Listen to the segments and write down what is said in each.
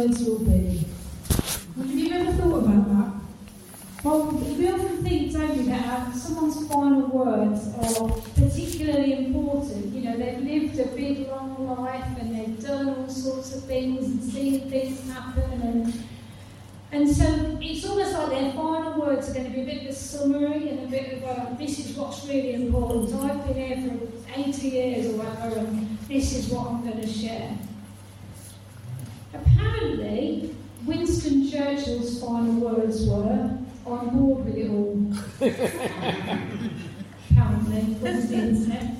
words will be. Have you ever thought about that? Well, we often think, don't we, that um, someone's final words are particularly important. You know, they've lived a big, long life and they've done all sorts of things and seen things happen. And, and so it's almost like their final words are going to be a bit of a summary and a bit of a, this is what's really important. I've been here for 80 years or whatever, and this is what I'm going to share. Apparently, Winston Churchill's final words were, on board with it all. Apparently, was the.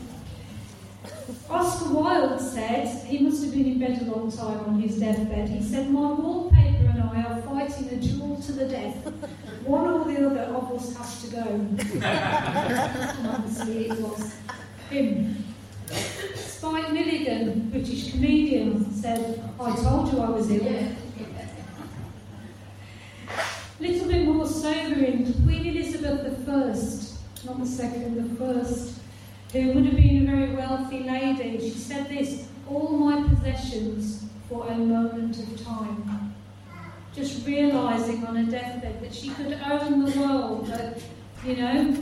Oscar Wilde said, he must have been in bed a long time on his deathbed, he said, My wallpaper and I are fighting a duel to the death. One or the other of us has to go. Obviously, it was him. Milligan, British comedian, said, I told you I was ill. A Little bit more sobering, Queen Elizabeth I, not the second, the first, who would have been a very wealthy lady, she said this all my possessions for a moment of time. Just realizing on her deathbed that she could own the world, but, you know,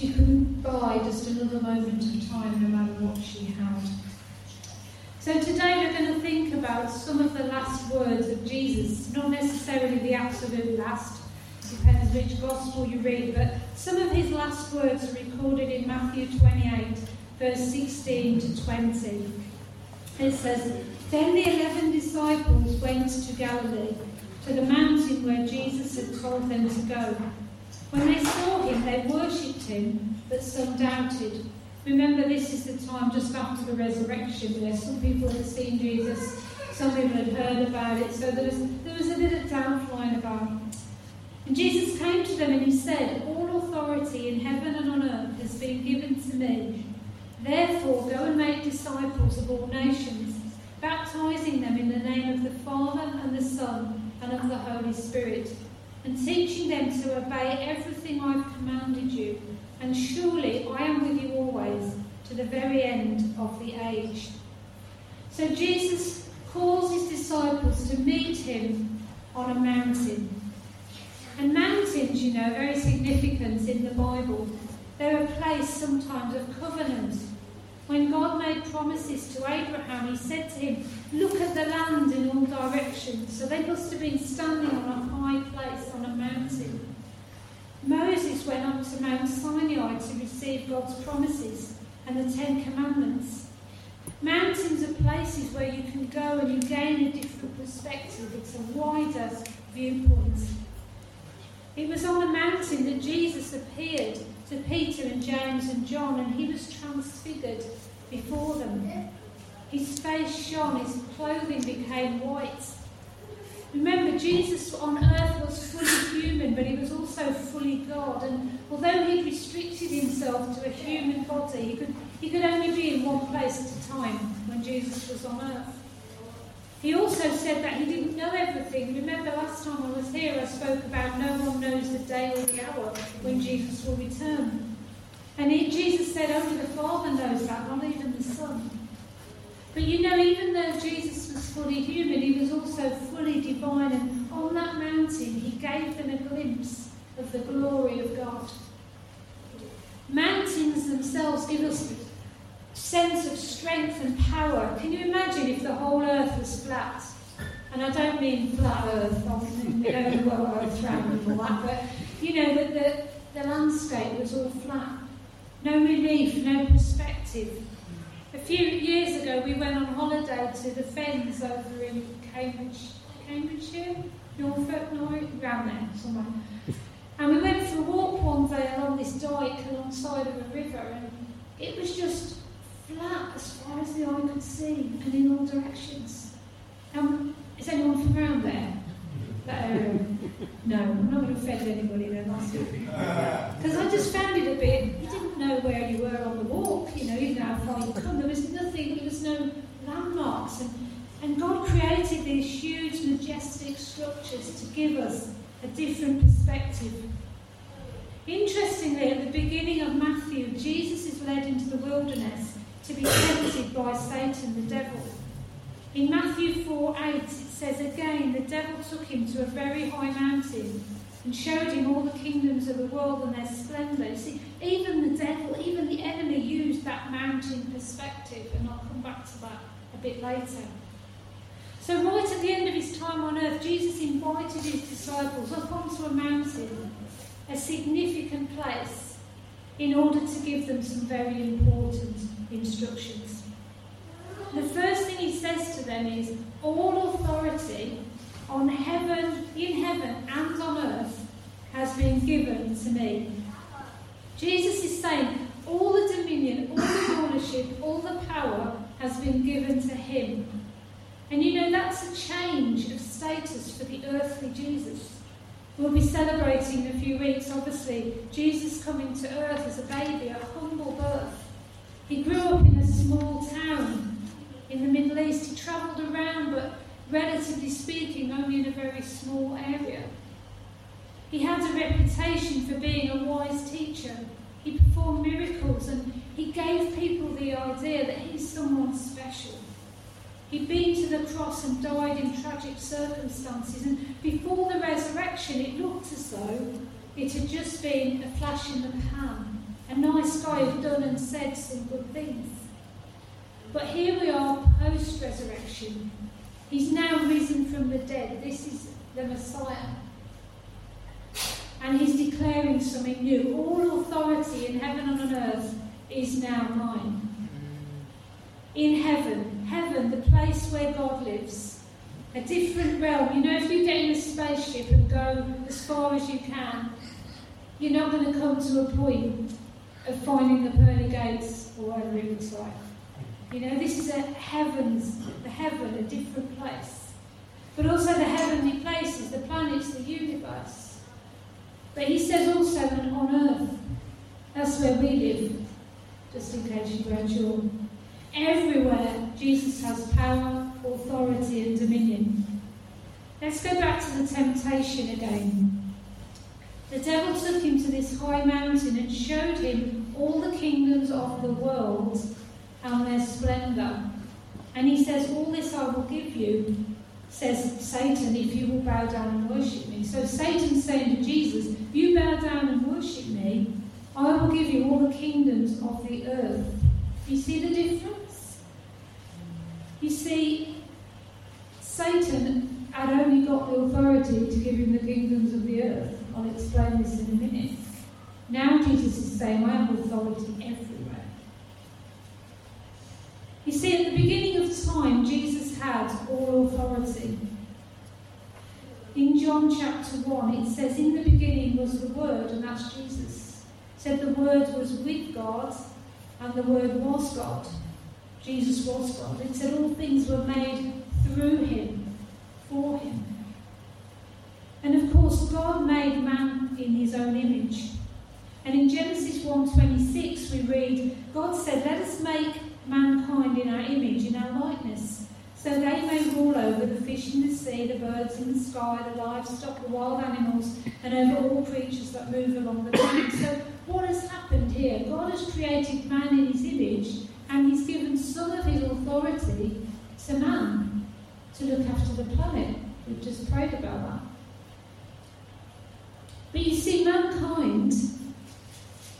she couldn't buy just another moment of time no matter what she had. So today we're going to think about some of the last words of Jesus, not necessarily the absolute last, depends which gospel you read, but some of his last words are recorded in Matthew 28, verse 16 to 20. It says, Then the eleven disciples went to Galilee, to the mountain where Jesus had told them to go. When they saw him, they worshipped him, but some doubted. Remember, this is the time just after the resurrection where some people had seen Jesus, some people had heard about it, so there was, there was a bit of doubt flying about. And Jesus came to them and he said, All authority in heaven and on earth has been given to me. Therefore, go and make disciples of all nations, baptizing them in the name of the Father and the Son and of the Holy Spirit, and teaching them to obey everything I've commanded you and surely I am with you always to the very end of the age. So Jesus calls his disciples to meet him on a mountain. And mountains, you know, very significant in the Bible. They're a place sometimes of covenant. When God made promises to Abraham, he said to him, Look at the land in all directions. So they must have been standing on a place on a mountain. Moses went up to Mount Sinai to receive God's promises and the Ten Commandments. Mountains are places where you can go and you gain a different perspective. It's a wider viewpoint. It was on a mountain that Jesus appeared to Peter and James and John, and he was transfigured before them. His face shone, his clothing became white, Remember, Jesus on earth was fully human, but he was also fully God. And although he restricted himself to a human body, he could, he could only be in one place at a time when Jesus was on earth. He also said that he didn't know everything. Remember, last time I was here, I spoke about no one knows the day or the hour when Jesus will return. And he, Jesus said, only the Father knows that, not even the Son. But you know, even though Jesus fully human, he was also fully divine. And on that mountain, he gave them a glimpse of the glory of God. Mountains themselves give us a sense of strength and power. Can you imagine if the whole earth was flat? And I don't mean flat earth, we don't know what earth round and all that, but you know, that the, the landscape was all flat. No relief, no perspective. A few years ago, we went on holiday to the Fens over in Cambridge, Cambridgeshire, Norfolk, no, around there somewhere. And we went for a walk one day along this dike alongside of a river, and it was just flat as far as the eye could see, and in all directions. Um, is anyone from around there? Area? No, I'm not going to offend anybody then, Because I just found it a bit, you didn't know where you were on the walk, you know, you know how far you'd come. There was nothing, there was no landmarks. And, and God created these huge, majestic structures to give us a different perspective. Interestingly, at the beginning of Matthew, Jesus is led into the wilderness to be tempted by Satan, the devil. In Matthew 4 8, it says again, the devil took him to a very high mountain and showed him all the kingdoms of the world and their splendour. See, even the devil, even the enemy used that mountain perspective, and I'll come back to that a bit later. So, right at the end of his time on earth, Jesus invited his disciples up onto a mountain, a significant place, in order to give them some very important instructions. The first thing he says to them is, All authority on heaven, in heaven and on earth has been given to me. Jesus is saying, all the dominion, all the ownership, all the power has been given to him. And you know, that's a change of status for the earthly Jesus. We'll be celebrating in a few weeks, obviously, Jesus coming to earth as a baby, a humble birth. He grew up in a small town in the Middle East. He travelled around, but relatively speaking, only in a very small area. He had a reputation for being a wise teacher. He performed miracles and he gave people the idea that he's someone special. He'd been to the cross and died in tragic circumstances, and before the resurrection, it looked as though it had just been a flash in the pan. A nice guy had done and said some good things. But here we are post resurrection. He's now risen from the dead. This is the Messiah. And he's declaring something new. All authority in heaven and on earth is now mine. In heaven, heaven, the place where God lives, a different realm. You know, if you get in a spaceship and go as far as you can, you're not going to come to a point of finding the pearly gates or whatever it looks like. You know, this is a heavens, the heaven, a different place. But also the heavenly places, the planets, the universe. But he says also that on earth, that's where we live, just in case you weren't sure. Everywhere, Jesus has power, authority, and dominion. Let's go back to the temptation again. The devil took him to this high mountain and showed him all the kingdoms of the world and their splendour. And he says, All this I will give you, says Satan, if you will bow down and worship me. So Satan's saying to Jesus, You bow down and worship me, I will give you all the kingdoms of the earth. You see the difference? You see, Satan had only got the authority to give him the kingdoms of the earth. I'll explain this in a minute. Now Jesus is saying, I have authority everywhere. You see, at the beginning of time, Jesus had all authority. In John chapter 1, it says, In the beginning was the Word, and that's Jesus. It said the Word was with God, and the Word was God. Jesus was God. It said all things were made through him, for him. And of course, God made man in his own image. And in Genesis 1:26 we read, God said, Let us make mankind in our image, in our likeness, so they may rule over the fish in the sea, the birds in the sky, the livestock, the wild animals, and over all creatures that move along the ground. So, what has happened here? God has created man in his image, and he's given some of his authority to man to look after the planet. We've just prayed about that. But you see, mankind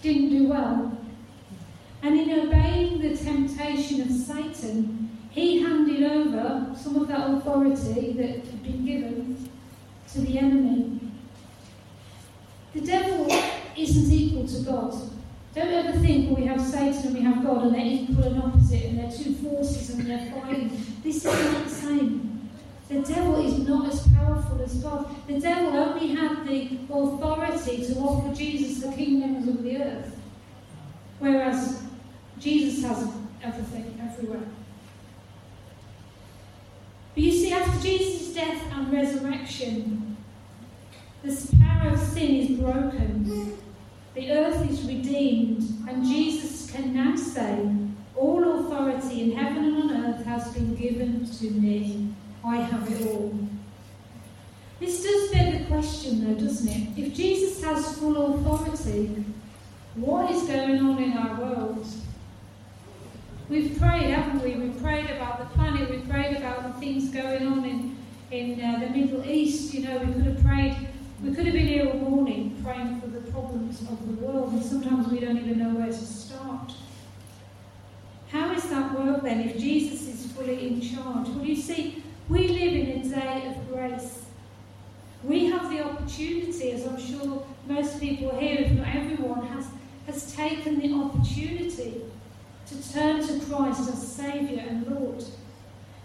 didn't do well and in obeying the temptation of Satan, he handed over some of that authority that had been given to the enemy. The devil isn't equal to God. Don't ever think, well, we have Satan and we have God and they're equal and opposite and they're two forces and they're fighting. This is not the same. The devil is not as powerful as God. The devil only had the authority to offer Jesus the kingdoms of the earth. Whereas Jesus has everything, everywhere. But you see, after Jesus' death and resurrection, the power of sin is broken. The earth is redeemed, and Jesus can now say, All authority in heaven and on earth has been given to me. I have it all. This does beg the question, though, doesn't it? If Jesus has full authority, what is going on in our world? We've prayed, haven't we? We've prayed about the planet, we've prayed about the things going on in, in uh, the Middle East. You know, we could have prayed, we could have been here all morning praying for the problems of the world, and sometimes we don't even know where to start. How is that work then if Jesus is fully in charge? Well, you see, we live in a day of grace. We have the opportunity, as I'm sure most people here, if not everyone, has, has taken the opportunity turn to Christ as Saviour and Lord.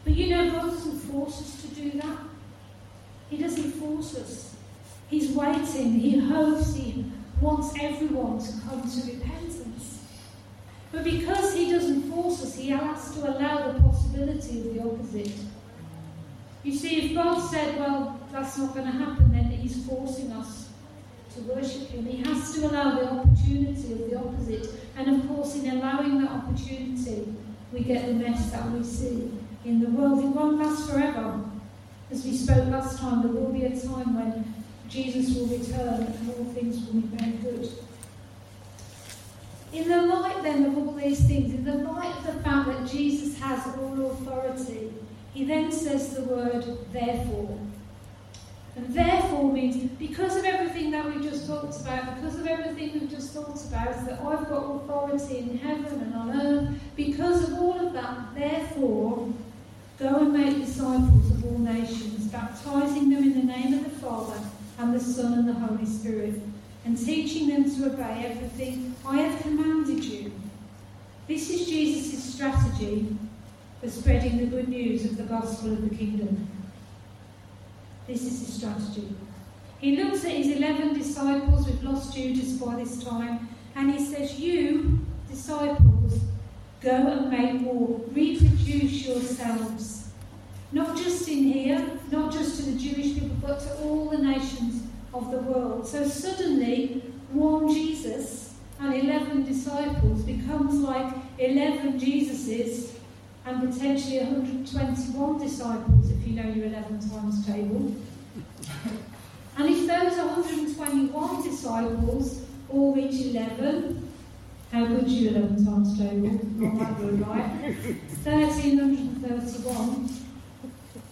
But you know, God doesn't force us to do that. He doesn't force us. He's waiting. He hopes, He wants everyone to come to repentance. But because He doesn't force us, He has to allow the possibility of the opposite. You see, if God said, well, that's not going to happen, then He's forcing us to worship Him. He has to allow the opportunity of the opposite. And of course, in allowing that opportunity, we get the mess that we see in the world. It won't last forever. As we spoke last time, there will be a time when Jesus will return and all things will be made good. In the light then of all these things, in the light of the fact that Jesus has all authority, he then says the word therefore. And therefore means because of everything that we just talked about, because of everything we've just talked about, that I've got authority in heaven and on earth, because of all of that, therefore, go and make disciples of all nations, baptizing them in the name of the Father and the Son and the Holy Spirit, and teaching them to obey everything I have commanded you. This is Jesus' strategy for spreading the good news of the gospel of the kingdom. This is his strategy. He looks at his 11 disciples, we've lost Judas by this time, and he says, You, disciples, go and make war, reproduce yourselves. Not just in here, not just to the Jewish people, but to all the nations of the world. So suddenly, one Jesus and 11 disciples becomes like 11 Jesuses and potentially 121 disciples if you know your 11 times table. and if those 121 disciples all reach 11, how good's your 11 times table? Not that good, right? 1331,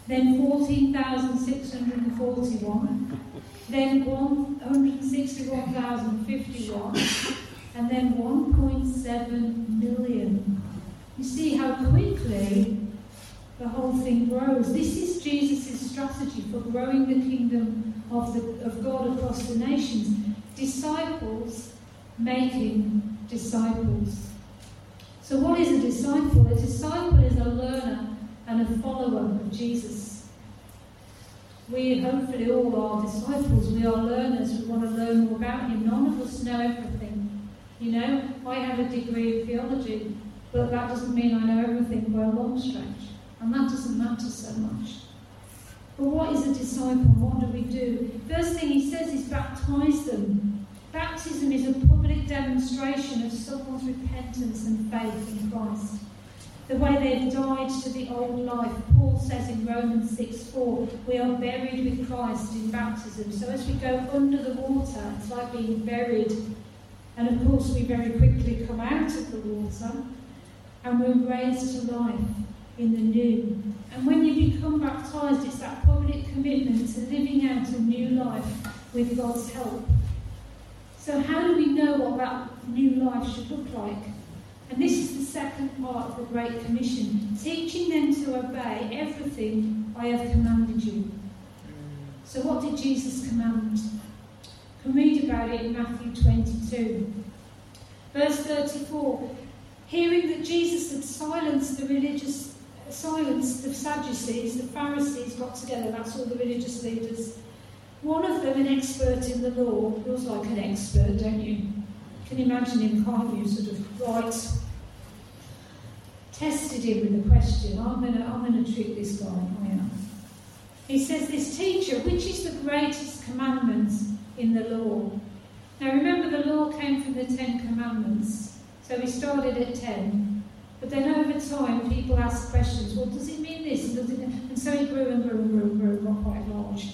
then 14,641, then 161,051, and then 1.7 million. You see how quickly the whole thing grows. This is Jesus' strategy for growing the kingdom of, the, of God across the nations. Disciples making disciples. So, what is a disciple? A disciple is a learner and a follower of Jesus. We hopefully all are disciples. We are learners. We want to learn more about Him. None of us know everything. You know, I have a degree in theology. But that doesn't mean I know everything by a long stretch. And that doesn't matter so much. But what is a disciple? What do we do? First thing he says is baptize them. Baptism is a public demonstration of someone's repentance and faith in Christ. The way they've died to the old life. Paul says in Romans 6 4, we are buried with Christ in baptism. So as we go under the water, it's like being buried. And of course, we very quickly come out of the water and we're raised to life in the new. And when you become baptized, it's that public commitment to living out a new life with God's help. So, how do we know what that new life should look like? And this is the second part of the Great Commission teaching them to obey everything I have commanded you. So, what did Jesus command? You can read about it in Matthew 22. Verse 34 Hearing that Jesus had silenced the religious, silenced the Sadducees, the Pharisees got together, that's all the religious leaders. One of them, an expert in the law, feels like an expert, don't you? Can you imagine him, can't you? Sort of, right, tested him with a question. I'm to I'm gonna trick this guy. I am. He says, This teacher, which is the greatest commandment in the law? Now remember, the law came from the Ten Commandments. So we started at 10. But then over time, people asked questions. Well, does it mean this? Does it and so it grew and grew and grew and grew, and got quite large.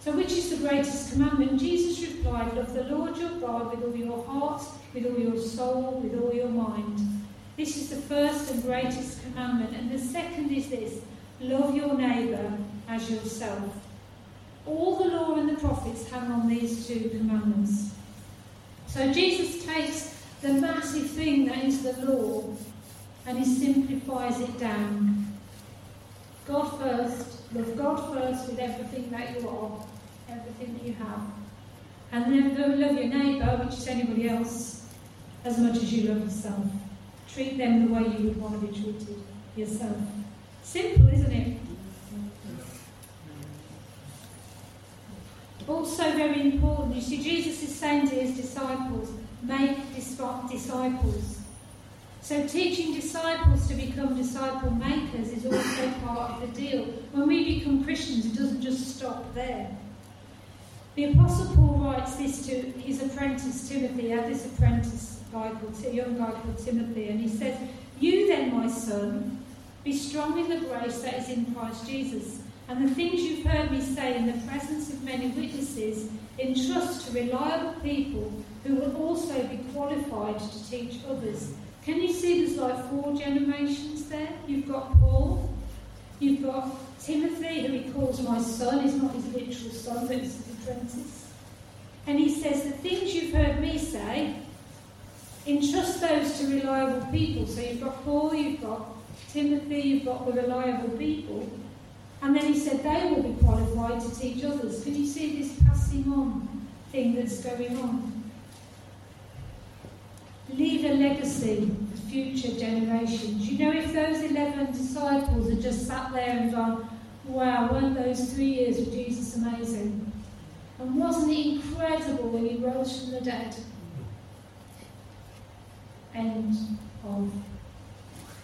So which is the greatest commandment? Jesus replied, Love the Lord your God with all your heart, with all your soul, with all your mind. This is the first and greatest commandment. And the second is this love your neighbour as yourself. All the law and the prophets hang on these two commandments. So Jesus takes the massive thing that is the law and he simplifies it down. God first, love God first with everything that you are, everything that you have. And then love your neighbour, which is anybody else, as much as you love yourself. Treat them the way you would want to be treated yourself. Simple, isn't it? Also, very important, you see, Jesus is saying to his disciples, make disciples. So, teaching disciples to become disciple makers is also part of the deal. When we become Christians, it doesn't just stop there. The Apostle Paul writes this to his apprentice Timothy, had this apprentice guy called, a young guy called Timothy, and he says, You then, my son, be strong in the grace that is in Christ Jesus. And the things you've heard me say in the presence of many witnesses, entrust to reliable people who will also be qualified to teach others. Can you see there's like four generations there? You've got Paul, you've got Timothy, who he calls my son, he's not his literal son, but his apprentice. And he says, The things you've heard me say, entrust those to reliable people. So you've got Paul, you've got Timothy, you've got the reliable people. And then he said they will be qualified to teach others. Can you see this passing on thing that's going on? Leave a legacy for future generations. You know, if those 11 disciples had just sat there and gone, wow, weren't those three years with Jesus amazing? And wasn't it incredible when he rose from the dead? End of.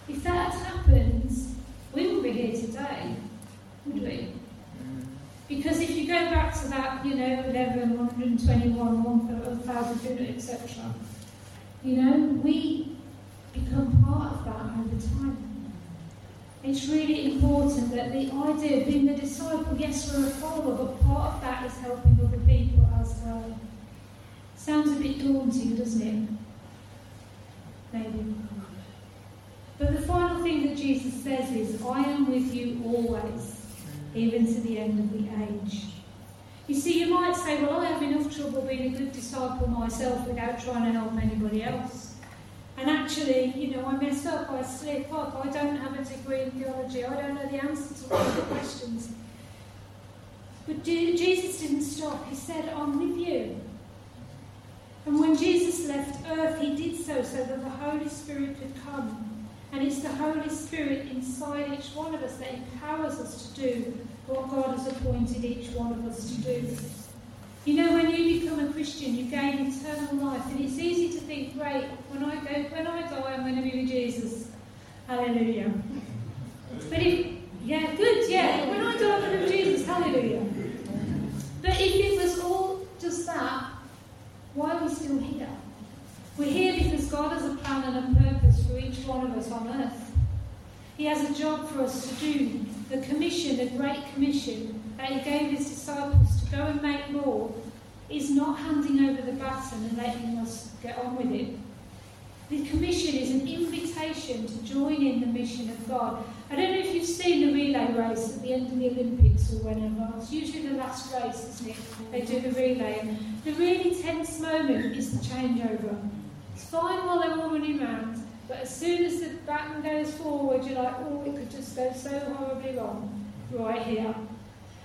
If that happens, we will be here today would we? Because if you go back to that, you know, 11, 121, 1,000, etc., you know, we become part of that over time. It's really important that the idea of being the disciple, yes, we're a follower, but part of that is helping other people as well. Sounds a bit daunting, doesn't it? Maybe. But the final thing that Jesus says is, I am with you always even to the end of the age. You see, you might say, well, I have enough trouble being a good disciple myself without trying to help anybody else. And actually, you know, I mess up, I slip up, I don't have a degree in theology, I don't know the answer to all the questions. But Jesus didn't stop. He said, I'm with you. And when Jesus left earth, he did so so that the Holy Spirit could come and it's the Holy Spirit inside each one of us that empowers us to do what God has appointed each one of us to do. You know, when you become a Christian, you gain eternal life, and it's easy to think, great, when I go, when I die, I'm going to be with Jesus. Hallelujah. But if, yeah, good, yeah, when I die, I'm going to be with Jesus. Hallelujah. But if it was all just that, why are we still here? We're here because God has a plan and a purpose for each one of us on earth. He has a job for us to do. The commission, the great commission that He gave His disciples to go and make more, is not handing over the baton and letting us get on with it. The commission is an invitation to join in the mission of God. I don't know if you've seen the relay race at the end of the Olympics or whenever. It's usually the last race, isn't it? They do the relay. And The really tense moment is the changeover. It's fine while they're all running around, but as soon as the baton goes forward, you're like, oh, it could just go so horribly wrong right here.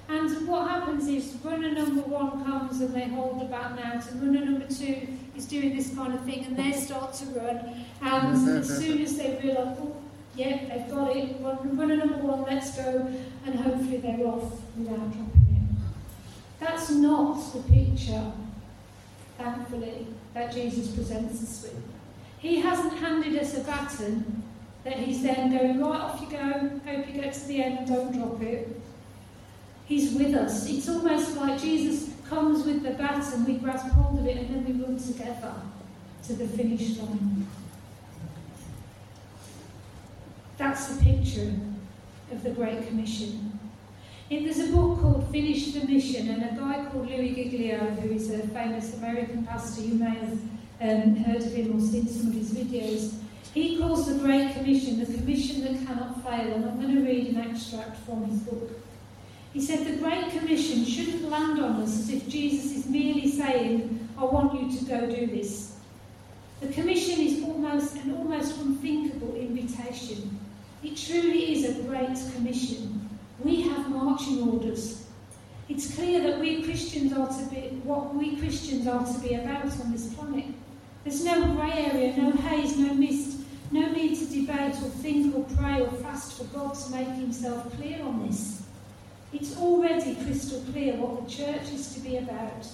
And what happens is runner number one comes and they hold the baton out, and runner number two is doing this kind of thing, and they start to run. And as soon as they realise, oh, yeah, they've got it, runner number one, let's go, and hopefully they're off without dropping it. That's not the picture, thankfully, that Jesus presents us with. He hasn't handed us a baton that he's then going, right, off you go, hope you get to the end, don't drop it. He's with us. It's almost like Jesus comes with the baton, we grasp hold of it, and then we run together to the finish line. That's the picture of the Great Commission. There's a book called Finish the Mission, and a guy called Louis Giglio, who is a famous American pastor, you may have um, heard of him or seen some of his videos. He calls the Great Commission the commission that cannot fail, and I'm going to read an extract from his book. He said the Great Commission shouldn't land on us as if Jesus is merely saying, I want you to go do this. The commission is almost an almost unthinkable invitation. It truly is a great commission. We have marching orders. It's clear that we Christians are to be what we Christians are to be about on this planet. There's no grey area, no haze, no mist, no need to debate or think or pray or fast for God to make himself clear on this. It's already crystal clear what the church is to be about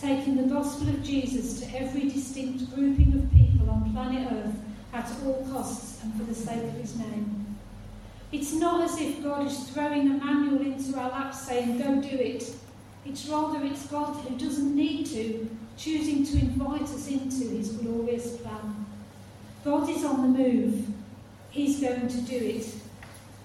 taking the gospel of Jesus to every distinct grouping of people on planet Earth at all costs and for the sake of his name. It's not as if God is throwing a manual into our laps saying, go do it. It's rather it's God who doesn't need to, choosing to invite us into his glorious plan. God is on the move. He's going to do it.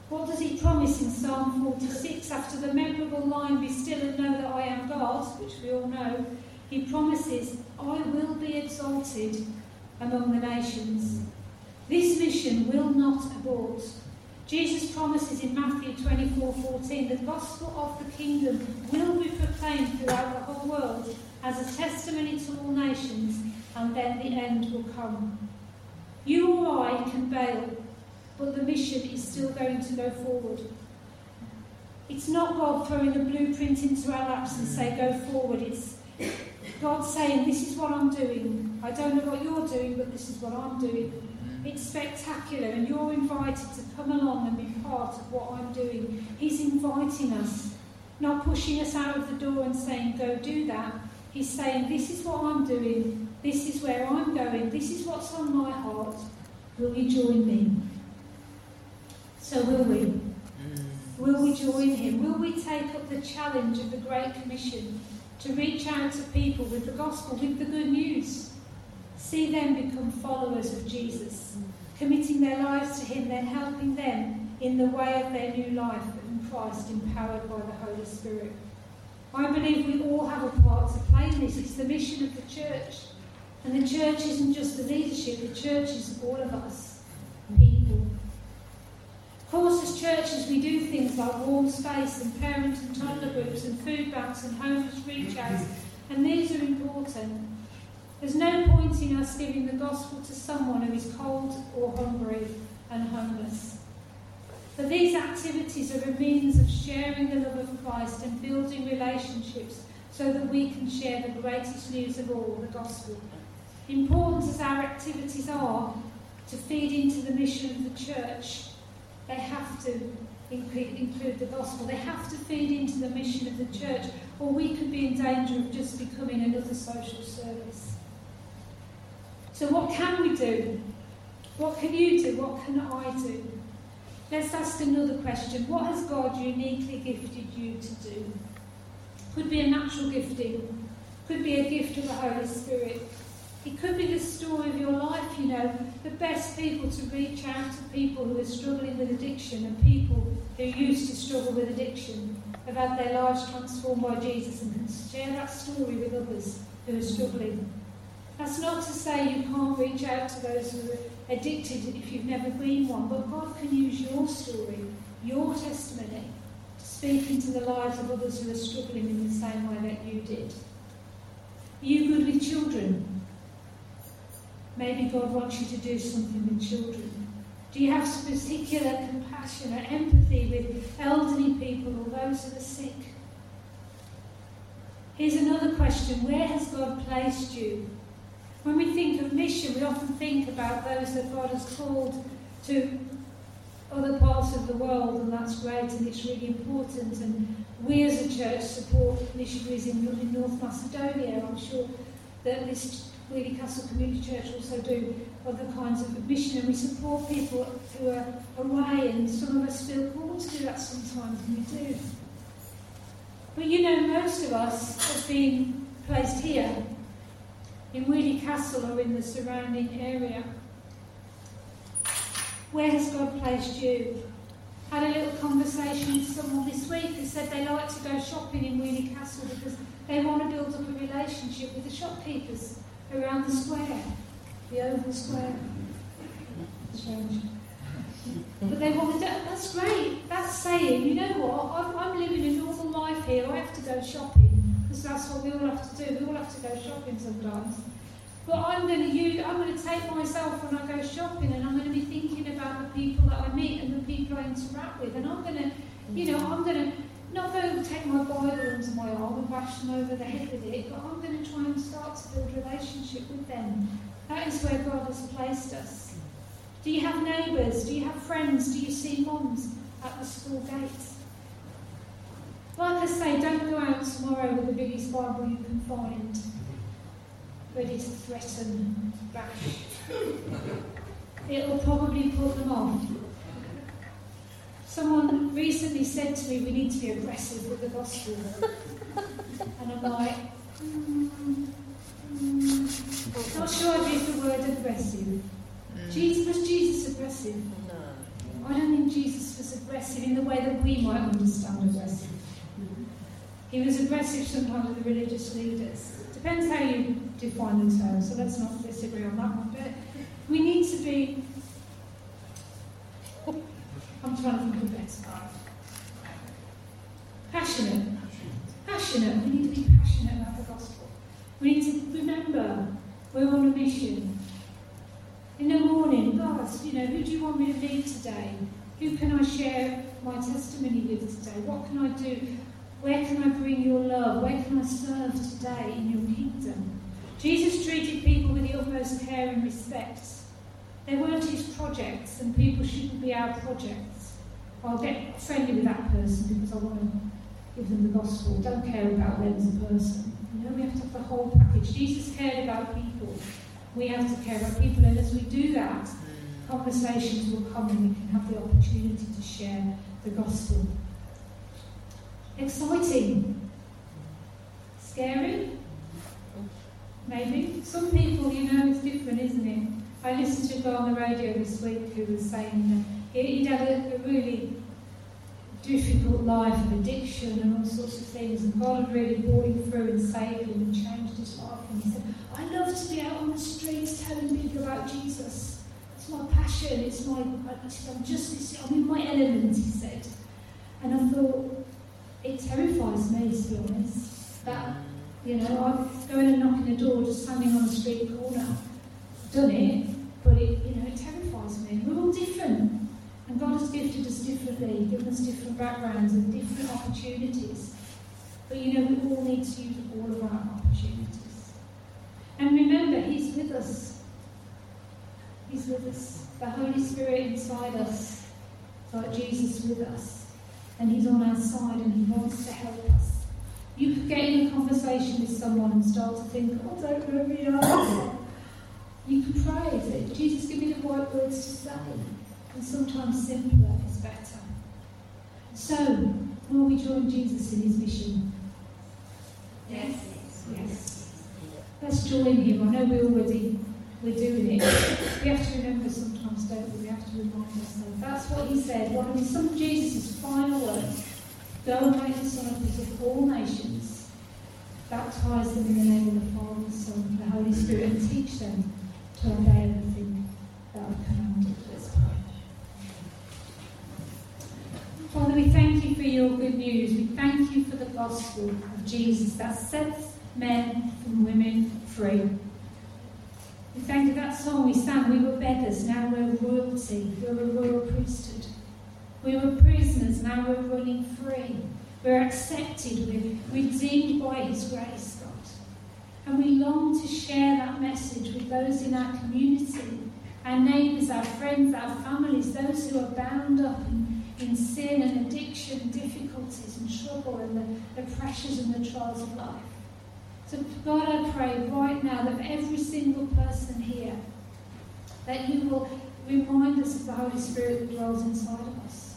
What does he promise in Psalm 46 after the memorable line, Be still and know that I am God, which we all know? He promises, I will be exalted among the nations. This mission will not abort. Jesus promises in Matthew 24 14, the gospel of the kingdom will be proclaimed throughout the whole world as a testimony to all nations, and then the end will come. You or I can bail but the mission is still going to go forward. It's not God throwing a blueprint into our laps and say, go forward. It's God saying, this is what I'm doing. I don't know what you're doing, but this is what I'm doing. It's spectacular, and you're invited to come along and be part of what I'm doing. He's inviting us, not pushing us out of the door and saying, go do that. He's saying, this is what I'm doing. This is where I'm going. This is what's on my heart. Will you join me? So will we? Mm. Will we join him? Will we take up the challenge of the Great Commission to reach out to people with the gospel, with the good news? See them become followers of Jesus, committing their lives to him, then helping them in the way of their new life in Christ, empowered by the Holy Spirit. I believe we all have a part to play in this. It's the mission of the church. And the church isn't just the leadership, the church is all of us, people. Of course, as churches, we do things like warm space and parent and toddler groups and food banks and homeless reach outs, and these are important. There's no point in us giving the gospel to someone who is cold or hungry and homeless. But these activities are a means of sharing the love of Christ and building relationships so that we can share the greatest news of all, the gospel. Important as our activities are to feed into the mission of the church, they have to include, include the gospel. They have to feed into the mission of the church, or we could be in danger of just becoming another social service. So, what can we do? What can you do? What can I do? Let's ask another question. What has God uniquely gifted you to do? Could be a natural gifting, could be a gift of the Holy Spirit, it could be the story of your life, you know. The best people to reach out to people who are struggling with addiction and people who used to struggle with addiction have had their lives transformed by Jesus and can share that story with others who are struggling. That's not to say you can't reach out to those who are addicted if you've never been one, but God can use your story, your testimony, to speak into the lives of others who are struggling in the same way that you did. Are you good with children? Maybe God wants you to do something with children. Do you have particular compassion or empathy with elderly people or those who are sick? Here's another question Where has God placed you? When we think of mission, we often think about those that God has called to other parts of the world, and that's great and it's really important. And we as a church support missionaries in, in North Macedonia. I'm sure that this Weoley Castle Community Church also do other kinds of mission and we support people who are away and some of us feel called to do that sometimes and we do. But you know, most of us have been placed here in Weoley Castle or in the surrounding area. Where has God placed you? Had a little conversation with someone this week who said they like to go shopping in Weoley Castle because they want to build up a relationship with the shopkeepers around the square, the oval square. strange. But they want to do that's great. That's saying, you know what, I'm, I'm living a normal life here, I have to go shopping. Because that's what we all have to do. We all have to go shopping sometimes. But I'm going to use, I'm going to take myself when I go shopping and I'm going to be thinking about the people that I meet and the people I interact with. And I'm going to, you know, I'm going to not to take my Bible under my arm and bash them over the head with it, but I'm going to try and start to build a relationship with them. That is where God has placed us. Do you have neighbours? Do you have friends? Do you see moms at the school gates? Like I say, don't go out tomorrow with the biggest Bible you can find ready to threaten, bash. It'll probably put them off. Someone recently said to me, we need to be aggressive with the gospel. and I'm like, mm, mm, not sure I'd use the word aggressive. Mm. Jesus, was Jesus aggressive? No. I don't think Jesus was aggressive in the way that we might understand aggressive. He was aggressive sometimes with the religious leaders. Depends how you define the term, so let's not disagree on that one. But we need to be. I'm trying to think of better. Passionate. Passionate. We need to be passionate about the gospel. We need to remember we're on a mission. In the morning, God, you know, who do you want me to lead today? Who can I share my testimony with today? What can I do? Where can I bring your love? Where can I serve today in your kingdom? Jesus treated people with the utmost care and respect. They weren't his projects, and people shouldn't be our projects. I'll get friendly with that person because I want to give them the gospel. Don't care about them as a person. You know, we have to have the whole package. Jesus cared about people. We have to care about people, and as we do that, conversations will come and we can have the opportunity to share the gospel. Exciting. Scary? Maybe. Some people, you know, it's different, isn't it? I listened to a guy on the radio this week who was saying that he'd had a, a really difficult life of addiction and all sorts of things, and God had really brought him through and saved him and changed his life. And he said, I love to be out on the streets telling people about Jesus. It's my passion. It's my. I'm just. I'm in my element. He said, and I thought it terrifies me to be honest. That you know, I'm going and knocking a door, just standing on a street corner. Done it, but it, you know, it terrifies me. We're all different. And God has gifted us differently, given us different backgrounds and different opportunities. But you know, we all need to use all of our opportunities. And remember, He's with us. He's with us. The Holy Spirit inside us, like Jesus with us. And He's on our side and He wants to help us. You could get in a conversation with someone and start to think, oh, I don't know, know. You can pray that Jesus, give me the right words to say. And sometimes simpler is better. So, will we join Jesus in his mission? Yes. Yes. Let's join him. I know we already we're doing it. We have to remember sometimes, don't we? We have to remind ourselves. That's what he said. One of some of Jesus' final words. Go and make disciples of all nations, baptize them in the name of the Father, the Son, and the Holy Spirit, and teach them to obey everything that I've commanded. Let's pray. Father, we thank you for your good news. We thank you for the gospel of Jesus that sets men and women free. We thank you that song we sang, we were beggars, now we're royalty, we're a royal priesthood. We were prisoners, now we're running free. We're accepted, we're redeemed by His grace, God. And we long to share that message with those in our community, our neighbours, our friends, our families, those who are bound up in, in sin and addiction, difficulties and trouble, and the, the pressures and the trials of life. So, God, I pray right now that every single person here, that you will remind us of the Holy Spirit that dwells inside of us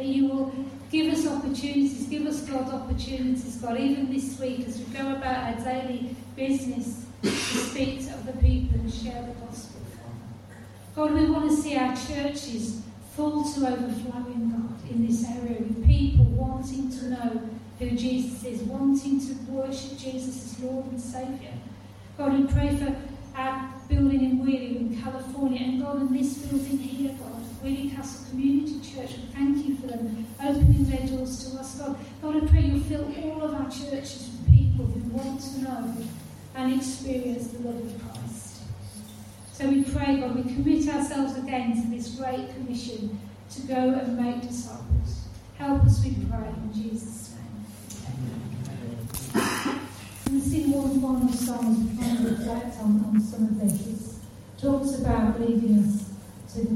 that you will give us opportunities, give us, God, opportunities, God, even this week as we go about our daily business to speak to other people and share the gospel. God, we want to see our churches full to overflowing, God, in this area with people wanting to know who Jesus is, wanting to worship Jesus as Lord and Saviour. God, we pray for our building in In California, and God, in this building here, God, Weoley Castle Community Church, we thank you for them opening their doors to us, God. God, I pray you'll fill all of our churches with people who want to know and experience the love of Christ. So we pray, God, we commit ourselves again to this great commission to go and make disciples. Help us, we pray, in Jesus' name. And sing one final song as we kind of reflect on, on some of this. Talks about leading us to the